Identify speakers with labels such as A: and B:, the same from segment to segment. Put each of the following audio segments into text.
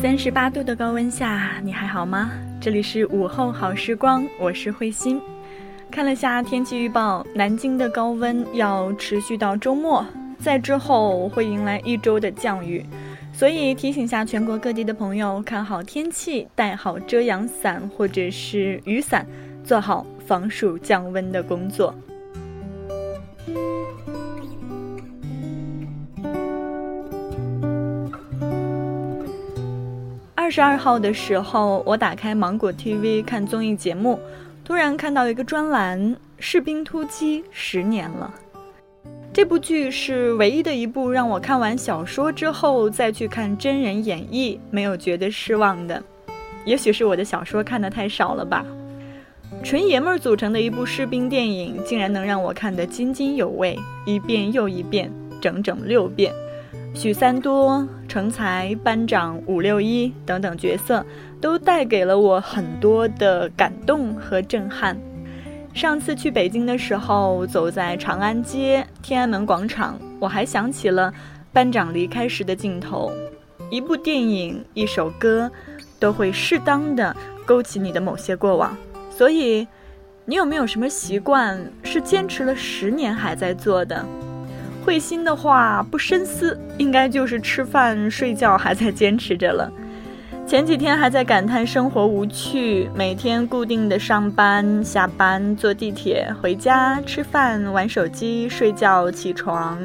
A: 三十八度的高温下，你还好吗？这里是午后好时光，我是慧心。看了下天气预报，南京的高温要持续到周末，在之后会迎来一周的降雨，所以提醒下全国各地的朋友，看好天气，带好遮阳伞或者是雨伞，做好防暑降温的工作。二十二号的时候，我打开芒果 TV 看综艺节目，突然看到一个专栏《士兵突击》十年了。这部剧是唯一的一部让我看完小说之后再去看真人演绎没有觉得失望的。也许是我的小说看的太少了吧。纯爷们儿组成的一部士兵电影，竟然能让我看得津津有味，一遍又一遍，整整六遍。许三多、成才、班长、五六一等等角色，都带给了我很多的感动和震撼。上次去北京的时候，走在长安街、天安门广场，我还想起了班长离开时的镜头。一部电影、一首歌，都会适当的勾起你的某些过往。所以，你有没有什么习惯是坚持了十年还在做的？慧心的话不深思，应该就是吃饭睡觉还在坚持着了。前几天还在感叹生活无趣，每天固定的上班、下班、坐地铁、回家、吃饭、玩手机、睡觉、起床，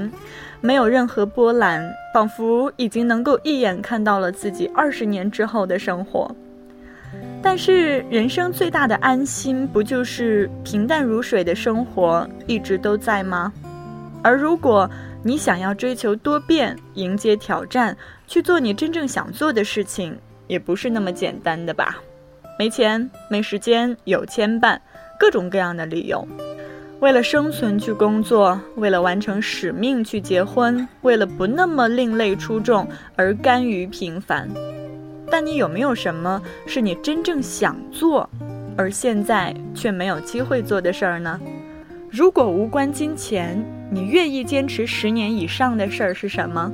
A: 没有任何波澜，仿佛已经能够一眼看到了自己二十年之后的生活。但是人生最大的安心，不就是平淡如水的生活一直都在吗？而如果你想要追求多变、迎接挑战、去做你真正想做的事情，也不是那么简单的吧？没钱、没时间、有牵绊，各种各样的理由。为了生存去工作，为了完成使命去结婚，为了不那么另类出众而甘于平凡。但你有没有什么是你真正想做，而现在却没有机会做的事儿呢？如果无关金钱，你愿意坚持十年以上的事儿是什么？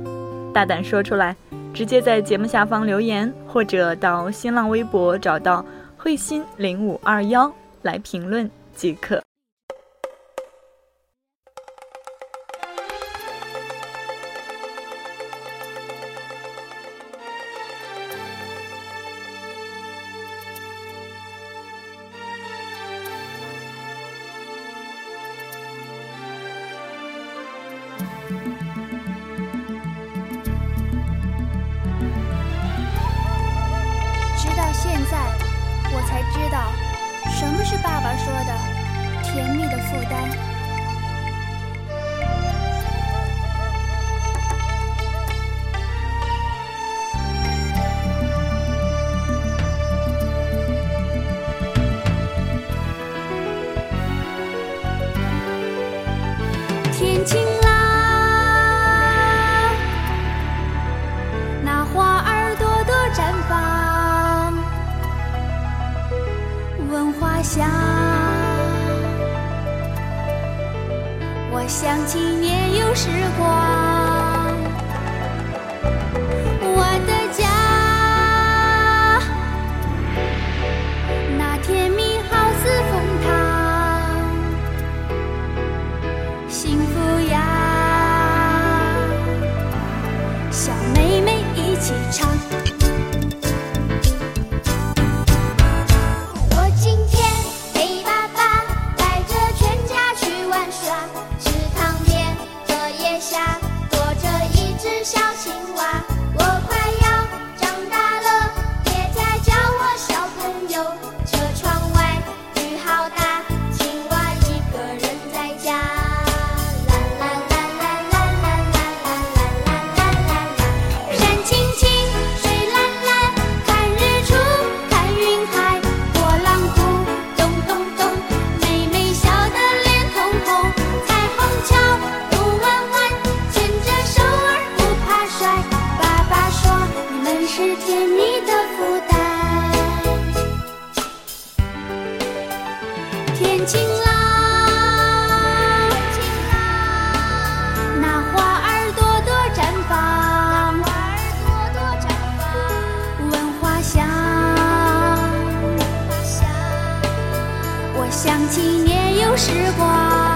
A: 大胆说出来，直接在节目下方留言，或者到新浪微博找到慧心零五二幺来评论即可。
B: 在我才知道什么是爸爸说的甜蜜的负担。想起年幼时光，年轻也
A: 有时光。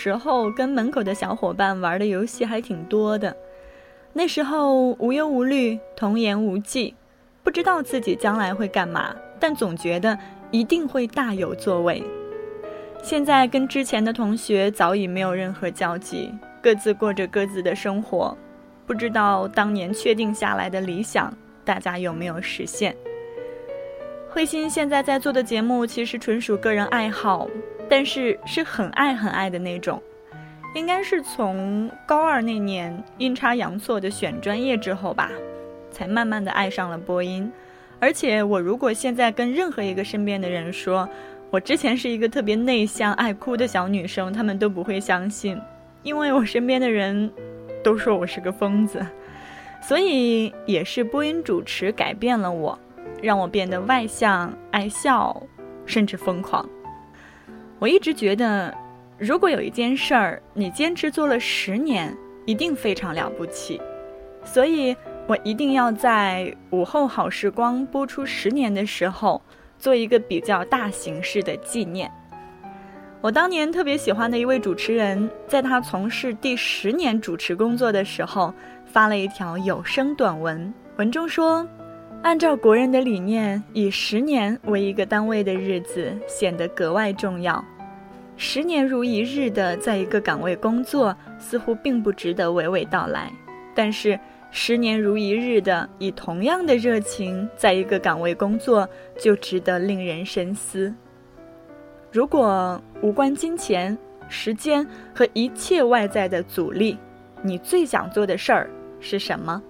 A: 时候跟门口的小伙伴玩的游戏还挺多的，那时候无忧无虑，童言无忌，不知道自己将来会干嘛，但总觉得一定会大有作为。现在跟之前的同学早已没有任何交集，各自过着各自的生活，不知道当年确定下来的理想，大家有没有实现？慧心现在在做的节目其实纯属个人爱好。但是是很爱很爱的那种，应该是从高二那年阴差阳错的选专业之后吧，才慢慢的爱上了播音。而且我如果现在跟任何一个身边的人说，我之前是一个特别内向、爱哭的小女生，他们都不会相信，因为我身边的人都说我是个疯子。所以也是播音主持改变了我，让我变得外向、爱笑，甚至疯狂。我一直觉得，如果有一件事儿你坚持做了十年，一定非常了不起。所以我一定要在午后好时光播出十年的时候，做一个比较大形式的纪念。我当年特别喜欢的一位主持人，在他从事第十年主持工作的时候，发了一条有声短文，文中说：“按照国人的理念，以十年为一个单位的日子显得格外重要。”十年如一日的在一个岗位工作，似乎并不值得娓娓道来；但是，十年如一日的以同样的热情在一个岗位工作，就值得令人深思。如果无关金钱、时间和一切外在的阻力，你最想做的事儿是什么？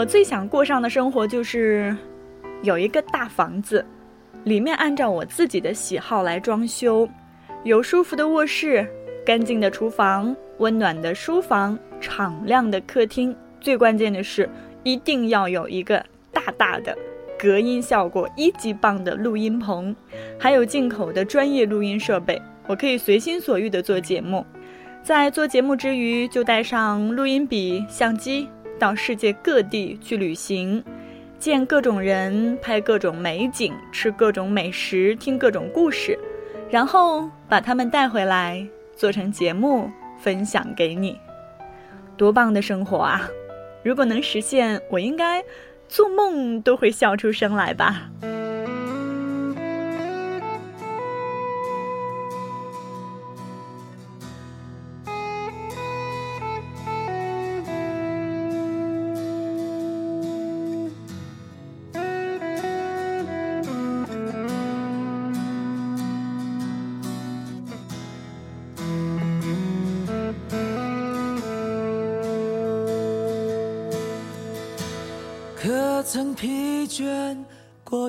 A: 我最想过上的生活就是，有一个大房子，里面按照我自己的喜好来装修，有舒服的卧室、干净的厨房、温暖的书房、敞亮的客厅。最关键的是，一定要有一个大大的、隔音效果一级棒的录音棚，还有进口的专业录音设备，我可以随心所欲地做节目。在做节目之余，就带上录音笔、相机。到世界各地去旅行，见各种人，拍各种美景，吃各种美食，听各种故事，然后把他们带回来，做成节目分享给你。多棒的生活啊！如果能实现，我应该做梦都会笑出声来吧。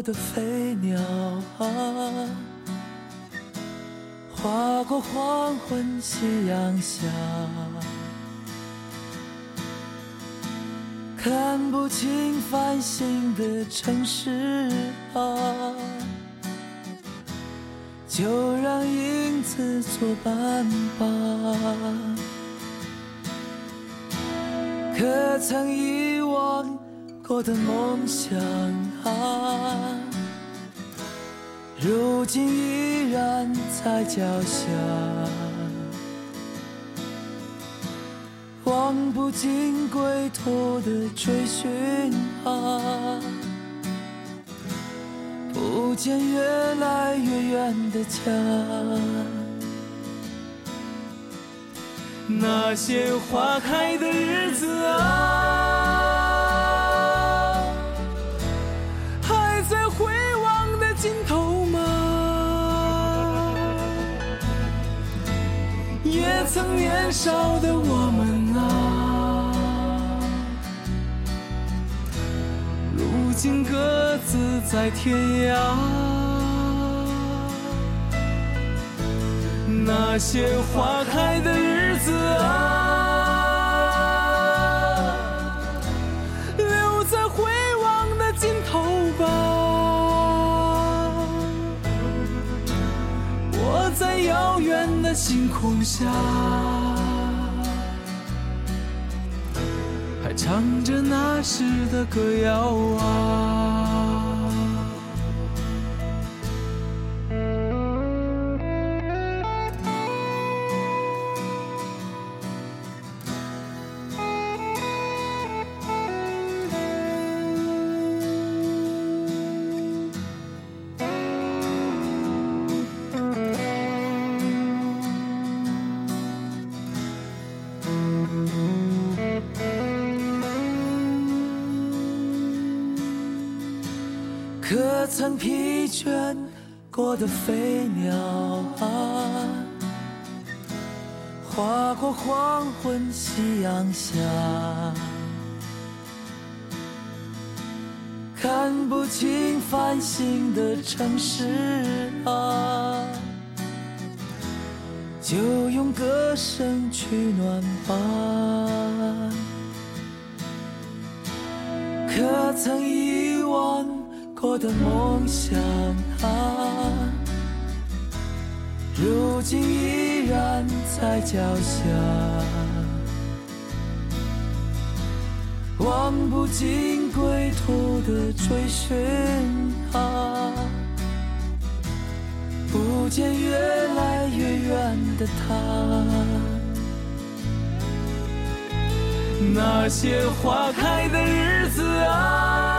C: 的飞鸟啊，划过黄昏夕阳下，看不清繁星的城市啊，就让影子作伴吧。可曾遗忘？我的梦想啊，如今依然在脚下，望不尽归途的追寻啊，不见越来越远的家，那些花开的日子啊。曾年少的我们啊，如今各自在天涯。那些花开的日子啊。的星空下，还唱着那时的歌谣啊。可曾疲倦过的飞鸟啊，划过黄昏夕阳下，看不清繁星的城市啊，就用歌声取暖吧。可曾遗忘过的梦想啊，如今依然在脚下，望不尽归途的追寻啊，不见越来越远的他。那些花开的日子啊，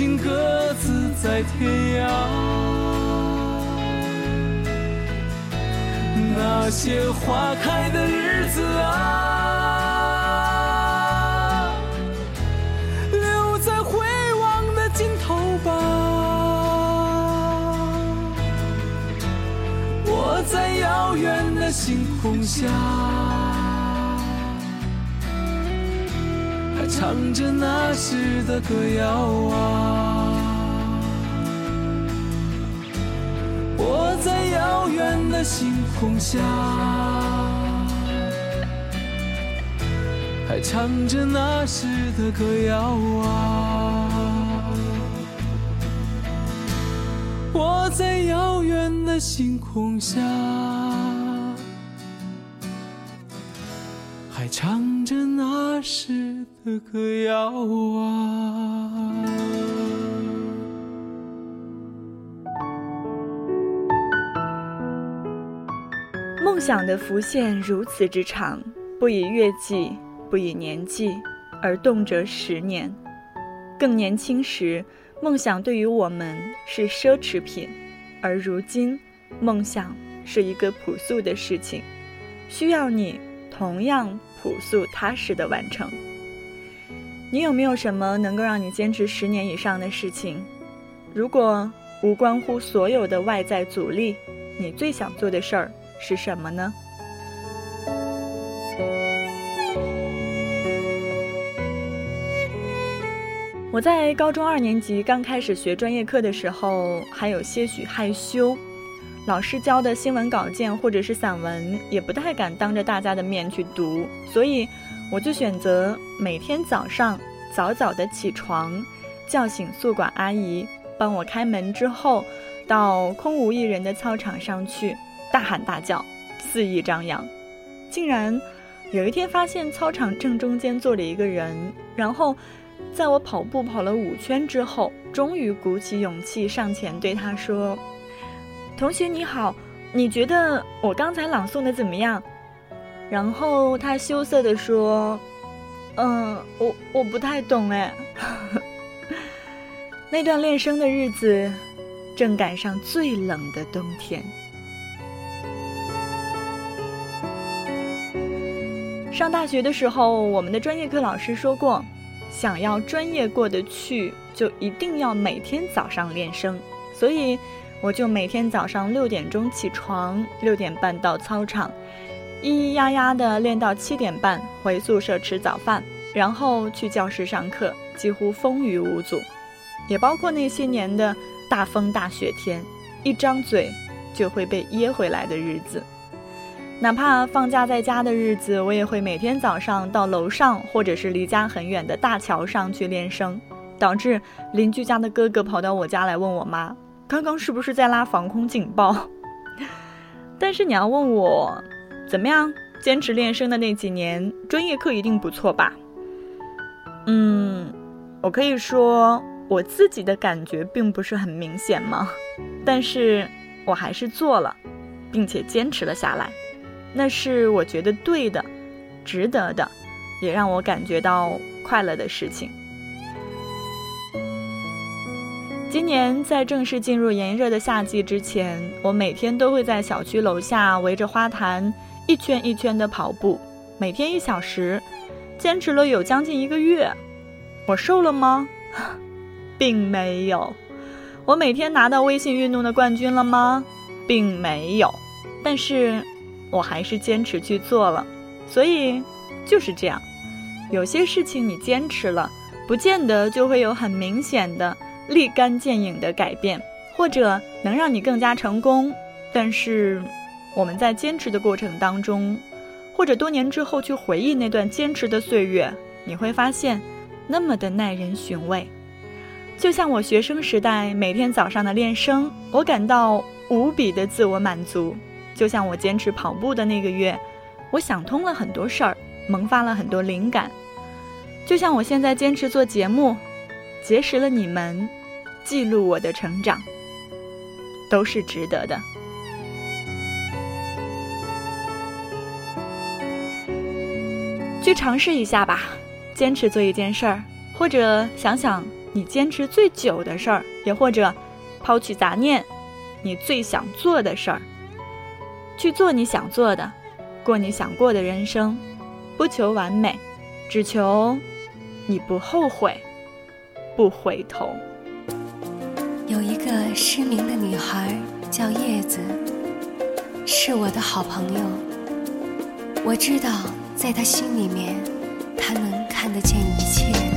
C: 如今各自在天涯。那些花开的日子啊，唱着那时的歌谣啊。我在遥远的星空下，还唱着那时的歌谣啊！我在遥远的星空下，还唱着那时的歌谣啊！
A: 梦想的浮现如此之长，不以月计，不以年计，而动辄十年。更年轻时，梦想对于我们是奢侈品，而如今，梦想是一个朴素的事情，需要你同样朴素踏实的完成。你有没有什么能够让你坚持十年以上的事情？如果无关乎所有的外在阻力，你最想做的事儿？是什么呢？我在高中二年级刚开始学专业课的时候，还有些许害羞，老师教的新闻稿件或者是散文，也不太敢当着大家的面去读，所以我就选择每天早上早早的起床，叫醒宿管阿姨帮我开门之后，到空无一人的操场上去。大喊大叫，肆意张扬，竟然有一天发现操场正中间坐着一个人，然后在我跑步跑了五圈之后，终于鼓起勇气上前对他说：“同学你好，你觉得我刚才朗诵的怎么样？”然后他羞涩地说：“嗯，我我不太懂哎。”那段练声的日子，正赶上最冷的冬天。上大学的时候，我们的专业课老师说过，想要专业过得去，就一定要每天早上练声。所以，我就每天早上六点钟起床，六点半到操场，咿咿呀呀的练到七点半，回宿舍吃早饭，然后去教室上课，几乎风雨无阻。也包括那些年的大风大雪天，一张嘴就会被噎回来的日子。哪怕放假在家的日子，我也会每天早上到楼上或者是离家很远的大桥上去练声，导致邻居家的哥哥跑到我家来问我妈，刚刚是不是在拉防空警报？但是你要问我怎么样坚持练声的那几年，专业课一定不错吧？嗯，我可以说我自己的感觉并不是很明显吗？但是我还是做了，并且坚持了下来。那是我觉得对的，值得的，也让我感觉到快乐的事情。今年在正式进入炎热的夏季之前，我每天都会在小区楼下围着花坛一圈一圈的跑步，每天一小时，坚持了有将近一个月。我瘦了吗？并没有。我每天拿到微信运动的冠军了吗？并没有。但是，我还是坚持去做了。所以，就是这样。有些事情你坚持了，不见得就会有很明显的。立竿见影的改变，或者能让你更加成功。但是，我们在坚持的过程当中，或者多年之后去回忆那段坚持的岁月，你会发现，那么的耐人寻味。就像我学生时代每天早上的练声，我感到无比的自我满足；就像我坚持跑步的那个月，我想通了很多事儿，萌发了很多灵感；就像我现在坚持做节目，结识了你们。记录我的成长，都是值得的。去尝试一下吧，坚持做一件事儿，或者想想你坚持最久的事儿，也或者抛弃杂念，你最想做的事儿，去做你想做的，过你想过的人生，不求完美，只求你不后悔，不回头。
D: 有一个失明的女孩叫叶子，是我的好朋友。我知道，在她心里面，她能看得见一切。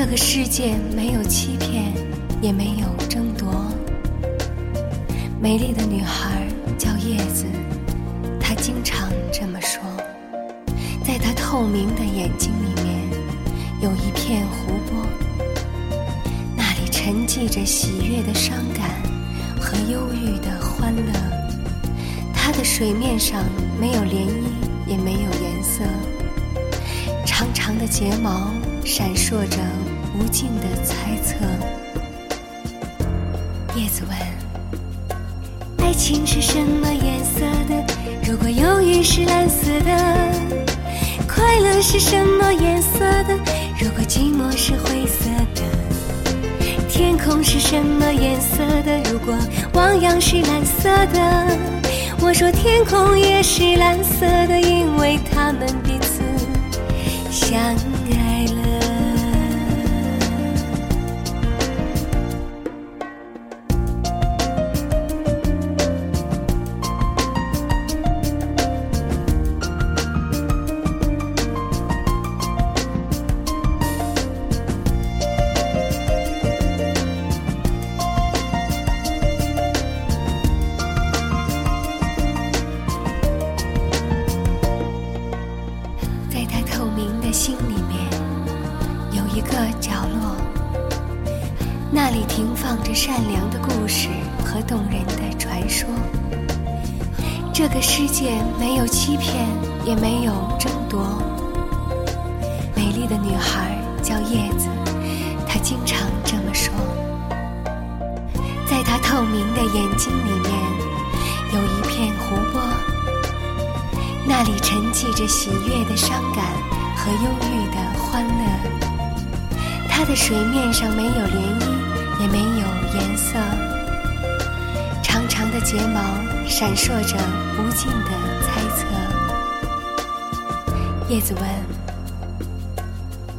D: 这个世界没有欺骗，也没有争夺。美丽的女孩叫叶子，她经常这么说。在她透明的眼睛里面，有一片湖泊，那里沉寂着喜悦的伤感和忧郁的欢乐。它的水面上没有涟漪。也没有颜色，长长的睫毛闪烁着无尽的猜测。叶子问：爱情是什么颜色的？如果忧郁是蓝色的，快乐是什么颜色的？如果寂寞是灰色的，天空是什么颜色的？如果汪洋是蓝色的。我说天空也是蓝色的，因为他们彼此相停放着善良的故事和动人的传说。这个世界没有欺骗，也没有争夺。美丽的女孩叫叶子，她经常这么说。在她透明的眼睛里面，有一片湖泊，那里沉寂着喜悦的伤感和忧郁的欢乐。它的水面上没有涟漪。色，长长的睫毛闪烁着无尽的猜测。叶子问：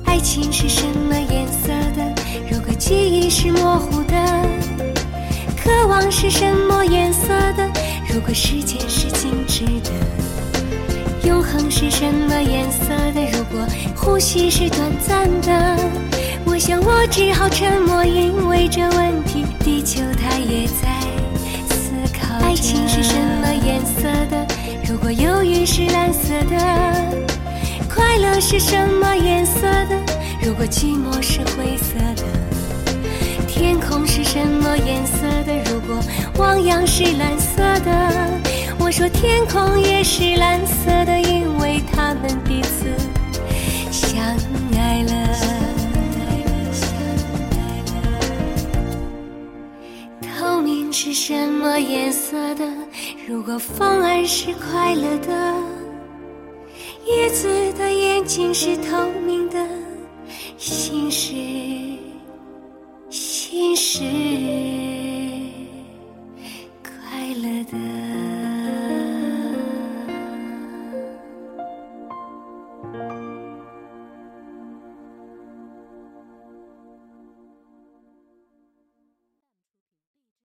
D: 爱情是什么颜色的？如果记忆是模糊的，渴望是什么颜色的？如果时间是静止的，永恒是什么颜色的？如果呼吸是短暂的？我想，我只好沉默，因为这问题，地球它也在思考。爱情是什么颜色的？如果忧郁是蓝色的，快乐是什么颜色的？如果寂寞是灰色的，天空是什么颜色的？如果汪洋是蓝色的，我说天空也是蓝色的，因为他们彼此什么颜色的？如果风儿是快乐的，叶子的眼睛是透明的，心事心事。